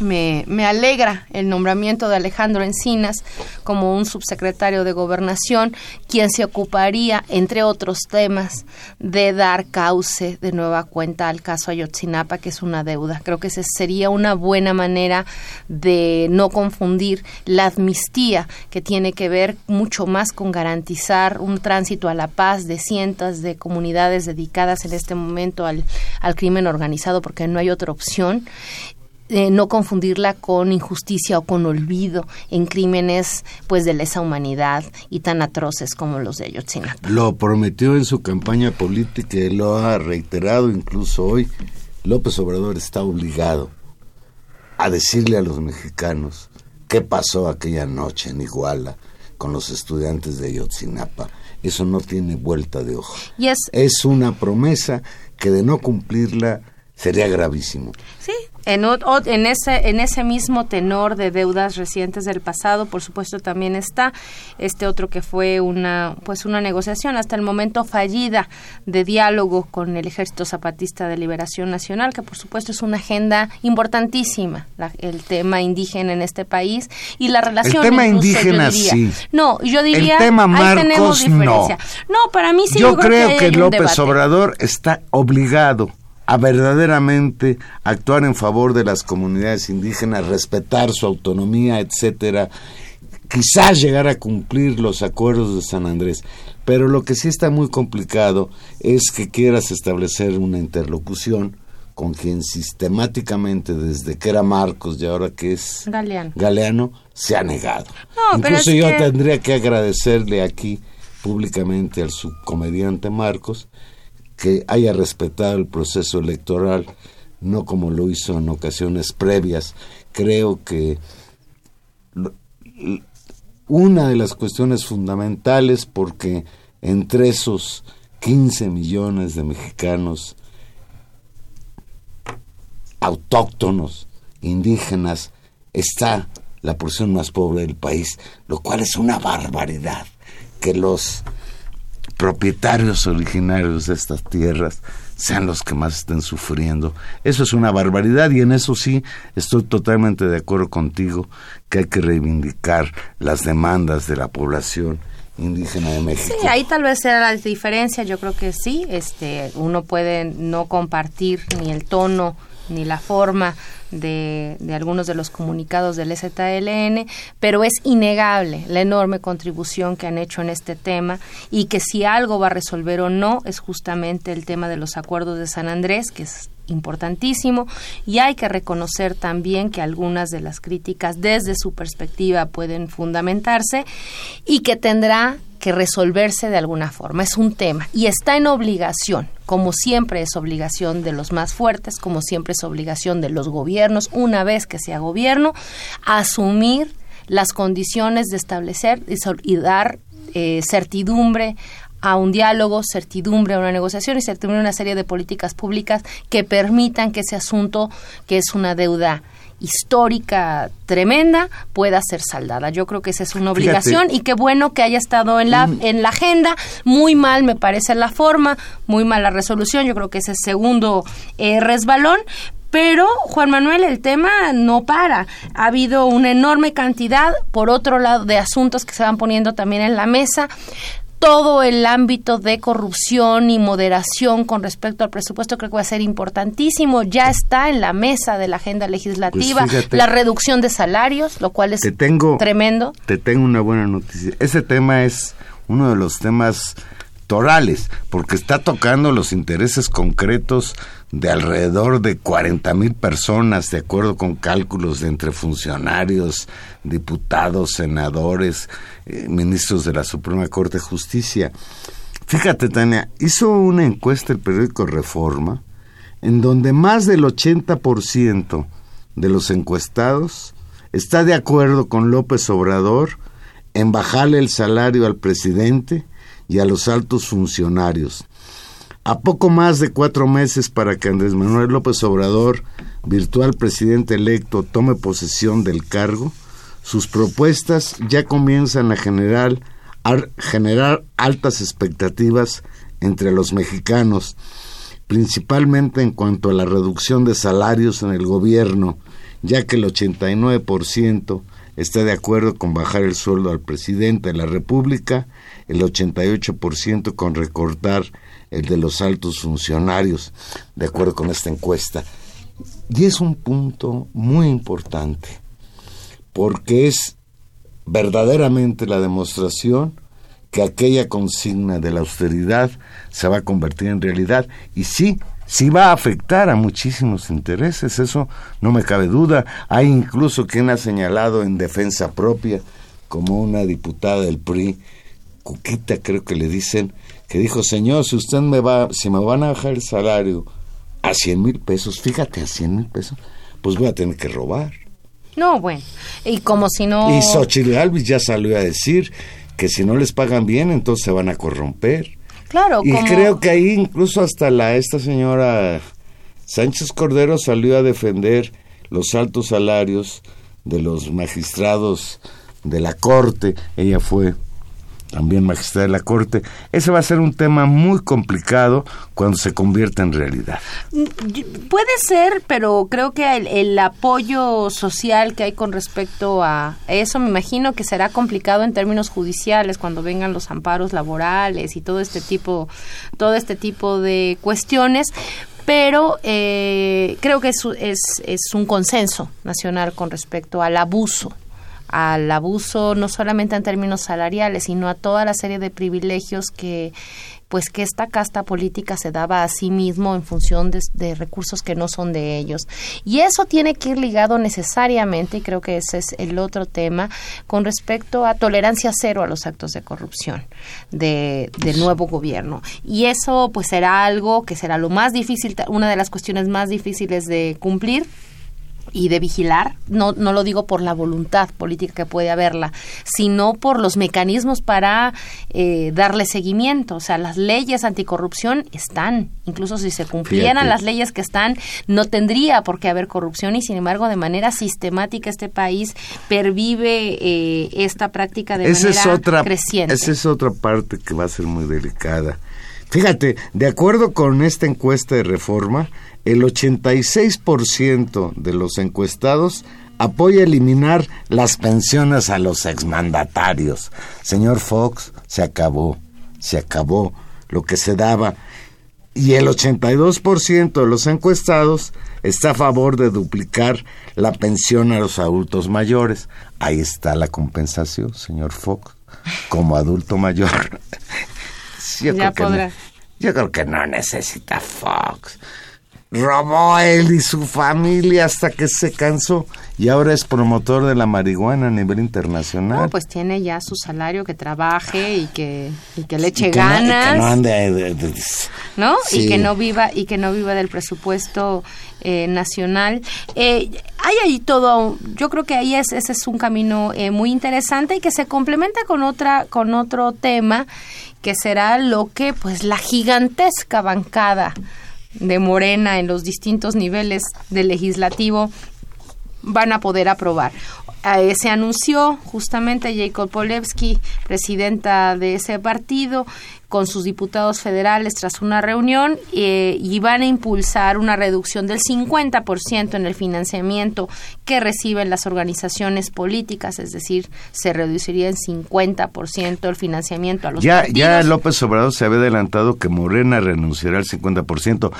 me, me, alegra el nombramiento de Alejandro Encinas como un subsecretario de Gobernación, quien se ocuparía, entre otros temas, de dar cauce de nueva cuenta al caso Ayotzinapa, que es una deuda. Creo que esa sería una buena manera de no confundir la amnistía, que tiene que ver mucho más con garantizar un tránsito a la paz de cientos de comunidades dedicadas en este momento al, al crimen organizado, porque no hay otra opción eh, no confundirla con injusticia o con olvido en crímenes pues de lesa humanidad y tan atroces como los de Ayotzinapa. Lo prometió en su campaña política y lo ha reiterado incluso hoy. López Obrador está obligado a decirle a los mexicanos qué pasó aquella noche en Iguala con los estudiantes de Ayotzinapa. Eso no tiene vuelta de hoja. Y es, es una promesa que de no cumplirla sería gravísimo. Sí, en, en, ese, en ese mismo tenor de deudas recientes del pasado, por supuesto, también está este otro que fue una, pues una negociación hasta el momento fallida de diálogo con el Ejército Zapatista de Liberación Nacional, que por supuesto es una agenda importantísima, el tema indígena en este país y la relación. El tema indígena, sí. No, yo diría. El tema Marcos, no. No, para mí sí. Yo, creo, que, López Obrador está obligado a verdaderamente actuar en favor de las comunidades indígenas, respetar su autonomía, etcétera, quizás llegar a cumplir los acuerdos de San Andrés. Pero lo que sí está muy complicado es que quieras establecer una interlocución con quien sistemáticamente, desde que era Marcos y ahora que es Galeano, se ha negado. Incluso yo tendría que agradecerle aquí públicamente al subcomediante Marcos que haya respetado el proceso electoral, no como lo hizo en ocasiones previas. Creo que una de las cuestiones fundamentales, porque entre esos 15 millones de mexicanos autóctonos, indígenas, está la porción más pobre del país, lo cual es una barbaridad que los propietarios originarios de estas tierras sean los que más estén sufriendo. Eso es una barbaridad y en eso sí estoy totalmente de acuerdo contigo que hay que reivindicar las demandas de la población indígena de México. Sí, ahí tal vez sea la diferencia, yo creo que sí, este uno puede no compartir ni el tono ni la forma de, de, algunos de los comunicados del ZLN, pero es innegable la enorme contribución que han hecho en este tema y que si algo va a resolver o no es justamente el tema de los acuerdos de San Andrés, que es importantísimo. Y hay que reconocer también que algunas de las críticas desde su perspectiva pueden fundamentarse y que tendrá que resolverse de alguna forma. Es un tema y está en obligación, como siempre es obligación de los más fuertes, como siempre es obligación de los gobiernos, una vez que sea gobierno, asumir las condiciones de establecer y dar eh, certidumbre a un diálogo, certidumbre a una negociación y certidumbre a una serie de políticas públicas que permitan que ese asunto, que es una deuda histórica tremenda pueda ser saldada. Yo creo que esa es una obligación y qué bueno que haya estado en la mm. en la agenda. Muy mal me parece la forma, muy mal la resolución. Yo creo que ese segundo eh, resbalón, pero, Juan Manuel, el tema no para. Ha habido una enorme cantidad, por otro lado, de asuntos que se van poniendo también en la mesa todo el ámbito de corrupción y moderación con respecto al presupuesto creo que va a ser importantísimo. Ya está en la mesa de la agenda legislativa Pues fíjate. la reducción de salarios, lo cual es Te tengo, tremendo. Te tengo una buena noticia. Ese tema es uno de los temas torales, porque está tocando los intereses concretos de alrededor de 40 mil personas, de acuerdo con cálculos de entre funcionarios, diputados, senadores, eh, ministros de la Suprema Corte de Justicia. Fíjate, Tania, hizo una encuesta el periódico Reforma, en donde más del 80% de los encuestados está de acuerdo con López Obrador en bajarle el salario al presidente y a los altos funcionarios. A poco más de cuatro meses para que Andrés Manuel López Obrador, virtual presidente electo, tome posesión del cargo, sus propuestas ya comienzan a generar, generar altas expectativas entre los mexicanos, principalmente en cuanto a la reducción de salarios en el gobierno, ya que el 89% está de acuerdo con bajar el sueldo al presidente de la República, el 88% con recortar el de los altos funcionarios, de acuerdo con esta encuesta. Y es un punto muy importante, porque es verdaderamente la demostración que aquella consigna de la austeridad se va a convertir en realidad. Y sí, sí va a afectar a muchísimos intereses, eso no me cabe duda. Hay incluso quien ha señalado en defensa propia, como una diputada del PRI, Cuquita creo que le dicen, que dijo, señor, si usted me va, si me van a bajar el salario a 100 mil pesos, fíjate, a 100 mil pesos, pues voy a tener que robar. No, bueno, y como si no... Y Xochitl Galvez ya salió a decir que si no les pagan bien, entonces se van a corromper. Claro, Y como... creo que ahí incluso hasta la esta señora Sánchez Cordero salió a defender los altos salarios de los magistrados de la corte. Ella fue también magistrada de la corte. Ese va a ser un tema muy complicado cuando se convierta en realidad. Puede ser, pero creo que el, el apoyo social que hay con respecto a eso, me imagino que será complicado en términos judiciales cuando vengan los amparos laborales y todo este tipo, todo este tipo de cuestiones. Pero eh, creo que es, es, es un consenso nacional con respecto al abuso al abuso no solamente en términos salariales, sino a toda la serie de privilegios que pues que esta casta política se daba a sí mismo en función de, de, recursos que no son de ellos. Y eso tiene que ir ligado necesariamente, y creo que ese es el otro tema, con respecto a tolerancia cero a los actos de corrupción de, del nuevo gobierno. Y eso pues será algo que será lo más difícil, una de las cuestiones más difíciles de cumplir, y de vigilar, no, no lo digo por la voluntad política que puede haberla, sino por los mecanismos para eh, darle seguimiento. O sea, las leyes anticorrupción están, incluso si se cumplieran Fíjate. las leyes que están, no tendría por qué haber corrupción y sin embargo de manera sistemática este país pervive eh, esta práctica de esa manera es otra, creciente. Esa es otra parte que va a ser muy delicada. Fíjate, de acuerdo con esta encuesta de reforma, el 86% de los encuestados apoya eliminar las pensiones a los exmandatarios. Señor Fox, se acabó, se acabó lo que se daba. Y el 82% de los encuestados está a favor de duplicar la pensión a los adultos mayores. Ahí está la compensación, señor Fox, como adulto mayor. Yo ya creo podrá. Que no, yo creo que no necesita Fox robó él y su familia hasta que se cansó y ahora es promotor de la marihuana a nivel internacional. No, pues tiene ya su salario, que trabaje y que, y que le eche y que ganas. No, y que no ande de, de, de, ¿no? Sí. Y que no viva y que no viva del presupuesto eh, nacional. Eh, hay ahí todo, yo creo que ahí es, ese es un camino eh, muy interesante y que se complementa con otra, con otro tema que será lo que, pues, la gigantesca bancada de Morena en los distintos niveles del legislativo van a poder aprobar. Eh, se anunció justamente Jacob Polewski, presidenta de ese partido, con sus diputados federales tras una reunión eh, y van a impulsar una reducción del 50% en el financiamiento que reciben las organizaciones políticas, es decir, se reduciría en 50% el financiamiento a los ya, partidos. Ya López Obrador se había adelantado que Morena renunciará al 50%.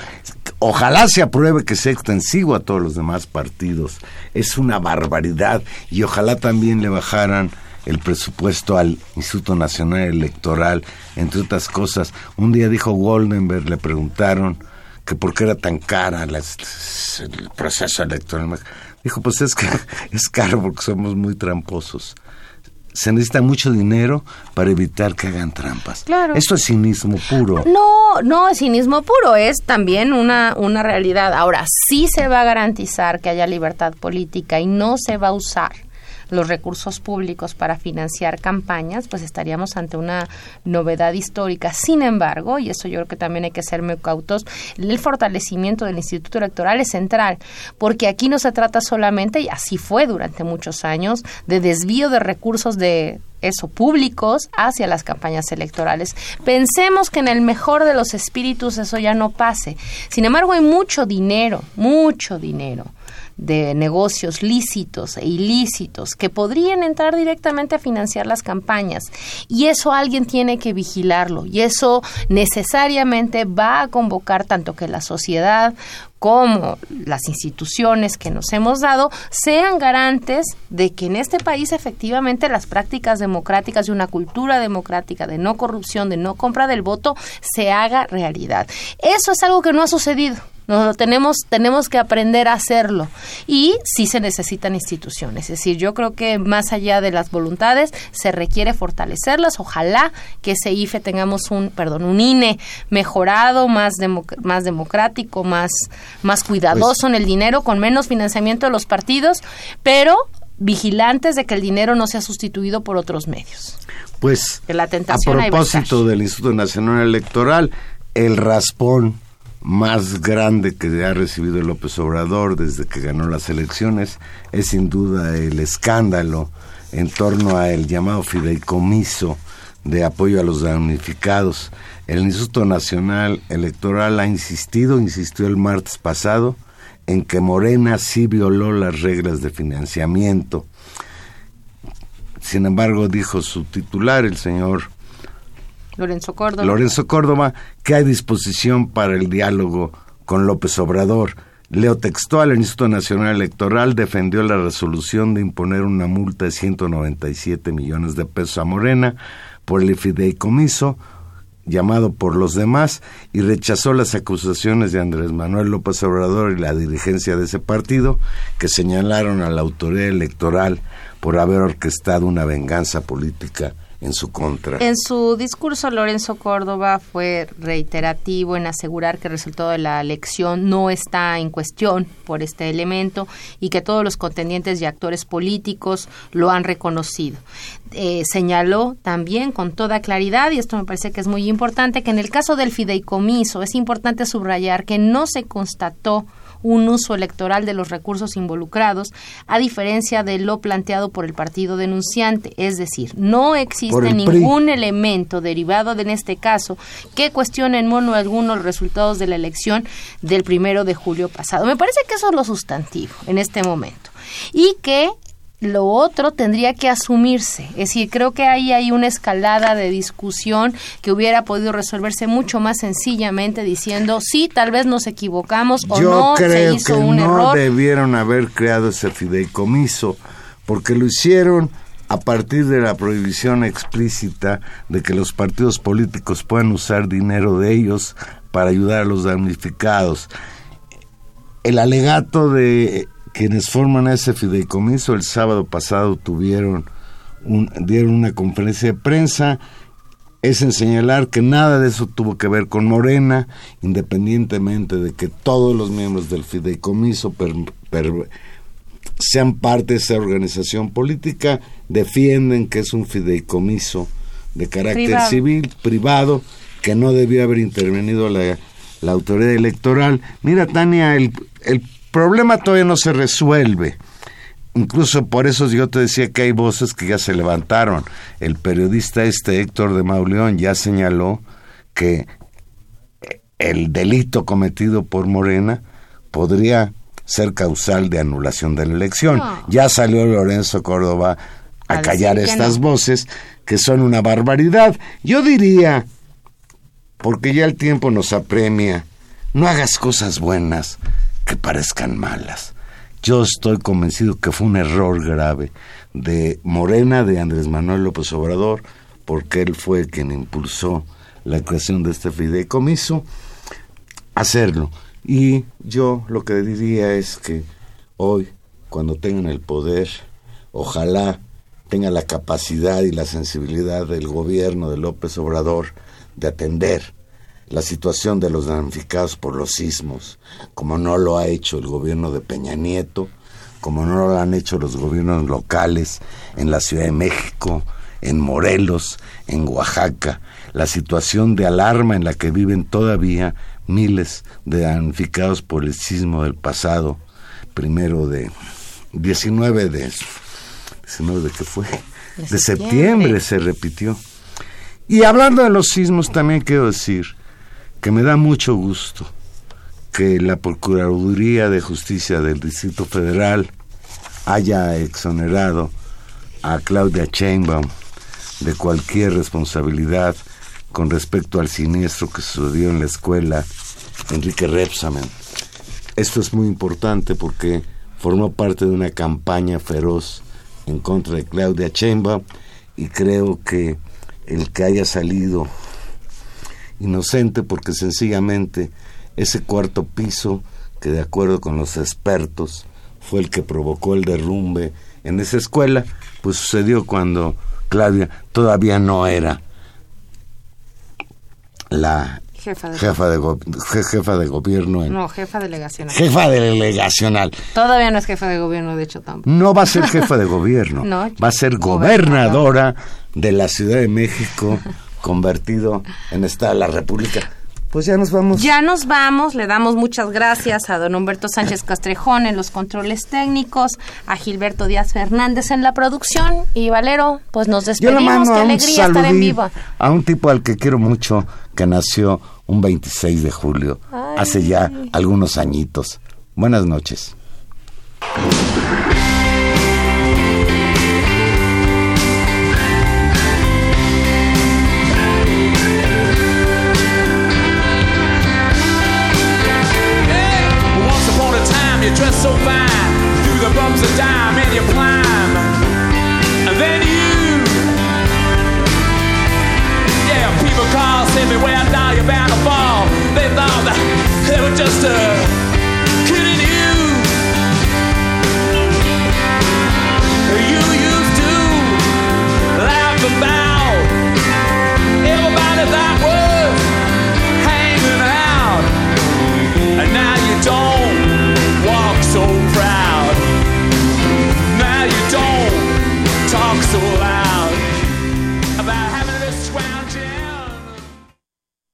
Ojalá se apruebe que sea extensivo a todos los demás partidos. Es una barbaridad y ojalá también le bajaran el presupuesto al Instituto Nacional Electoral, entre otras cosas. Un día dijo Goldenberg, le preguntaron que por qué era tan cara el proceso electoral. Dijo, pues es que es caro porque somos muy tramposos. Se necesita mucho dinero para evitar que hagan trampas. Claro. Esto es cinismo puro. No, no es cinismo puro, es también una, una realidad. Ahora, sí se va a garantizar que haya libertad política y no se va a usar los recursos públicos para financiar campañas, pues estaríamos ante una novedad histórica. Sin embargo, y eso yo creo que también hay que ser muy cautos, el fortalecimiento del Instituto Electoral es central, porque aquí no se trata solamente, y así fue durante muchos años, de desvío de recursos de eso públicos hacia las campañas electorales. Pensemos que en el mejor de los espíritus eso ya no pase. Sin embargo, hay mucho dinero, mucho dinero de negocios lícitos e ilícitos que podrían entrar directamente a financiar las campañas. Y eso alguien tiene que vigilarlo y eso necesariamente va a convocar tanto que la sociedad como las instituciones que nos hemos dado sean garantes de que en este país efectivamente las prácticas democráticas y una cultura democrática de no corrupción, de no compra del voto, se haga realidad. Eso es algo que no ha sucedido. Lo tenemos, tenemos que aprender a hacerlo. Y sí se necesitan instituciones. Es decir, yo creo que más allá de las voluntades, se requiere fortalecerlas. Ojalá que ese IFE tengamos un, perdón, un INE mejorado, más, más democrático, más, más cuidadoso Pues en el dinero, con menos financiamiento de los partidos, pero vigilantes de que el dinero no sea sustituido por otros medios. Pues Que la a tentación propósito del Instituto Nacional Electoral, el raspón más grande que ha recibido López Obrador desde que ganó las elecciones es sin duda el escándalo en torno a el llamado fideicomiso de apoyo a los damnificados. El Instituto Nacional Electoral ha insistido, insistió el martes pasado, en que Morena sí violó las reglas de financiamiento. Sin embargo, dijo su titular, el señor Lorenzo Córdoba. Lorenzo Córdoba, que hay disposición para el diálogo con López Obrador. Leo textual, Instituto Nacional Electoral defendió la resolución de imponer una multa de 197 millones de pesos a Morena por el fideicomiso llamado por los demás y rechazó las acusaciones de Andrés Manuel López Obrador y la dirigencia de ese partido que señalaron a la autoridad electoral por haber orquestado una venganza política en su contra. En su discurso, Lorenzo Córdoba fue reiterativo en asegurar que el resultado de la elección no está en cuestión por este elemento y que todos los contendientes y actores políticos lo han reconocido. Eh, señaló también con toda claridad, y esto me parece que es muy importante, que en el caso del fideicomiso es importante subrayar que no se constató un uso electoral de los recursos involucrados, a diferencia de lo planteado por el partido denunciante. Es decir, no existe PRI. ningún elemento derivado de en este caso que cuestione en mono alguno los resultados de la elección del primero de julio pasado. Me parece que eso es lo sustantivo en este momento. Y que lo otro tendría que asumirse. Es decir, creo que ahí hay una escalada de discusión que hubiera podido resolverse mucho más sencillamente diciendo, sí, tal vez nos equivocamos o Yo no se creo hizo que un no error. debieron haber creado ese fideicomiso, porque lo hicieron a partir de la prohibición explícita de que los partidos políticos puedan usar dinero de ellos para ayudar a los damnificados. El alegato de quienes forman ese fideicomiso el sábado pasado tuvieron un- dieron una conferencia de prensa es en señalar que nada de eso tuvo que ver con Morena, independientemente de que todos los miembros del fideicomiso per- per- sean parte de esa organización política, defienden que es un fideicomiso de carácter Privado. civil, privado, que no debió haber intervenido la, la autoridad electoral. Mira, Tania, el, el problema todavía no se resuelve. Incluso por eso yo te decía que hay voces que ya se levantaron. El periodista este Héctor de Mauleón ya señaló que el delito cometido por Morena podría ser causal de anulación de la elección. Ya salió Lorenzo Córdoba a, callar estas voces que son una barbaridad. Yo diría, porque ya el tiempo nos apremia, no hagas cosas buenas que parezcan malas. Yo estoy convencido que fue un error grave de Morena, de Andrés Manuel López Obrador, porque él fue quien impulsó la creación de este fideicomiso, hacerlo. Y yo lo que diría es que hoy, cuando tengan el poder, ojalá tenga la capacidad y la sensibilidad del gobierno de López Obrador de atender la situación de los damnificados por los sismos, como no lo ha hecho el gobierno de Peña Nieto, como no lo han hecho los gobiernos locales en la Ciudad de México, en Morelos, en Oaxaca, la situación de alarma en la que viven todavía miles de damnificados por el sismo del pasado, primero de 19 de 19 de qué fue, de septiembre se repitió. Y hablando de los sismos también quiero decir que me da mucho gusto que la Procuraduría de Justicia del Distrito Federal haya exonerado a Claudia Sheinbaum de cualquier responsabilidad con respecto al siniestro que sucedió en la escuela Enrique Repsamen. Esto es muy importante porque formó parte de una campaña feroz en contra de Claudia Sheinbaum y creo que el que haya salido inocente porque sencillamente ese cuarto piso que de acuerdo con los expertos fue el que provocó el derrumbe en esa escuela, pues sucedió cuando Claudia todavía no era la jefa de, jefa de, jefa de gobierno. no, jefa delegacional. Jefa delegacional. Todavía no es jefa de gobierno, de hecho tampoco. No va a ser jefa de gobierno. no, va a ser gobernadora de la Ciudad de México convertido en Estado de la República. Pues ya nos vamos. Ya nos vamos. Le damos muchas gracias a don Humberto Sánchez Castrejón en los controles técnicos, a Gilberto Díaz Fernández en la producción y Valero, pues nos despedimos. Qué alegría estar en vivo. A un tipo al que quiero mucho que nació un 26 de julio, hace ya algunos añitos. Buenas noches. It Bob. They were just a.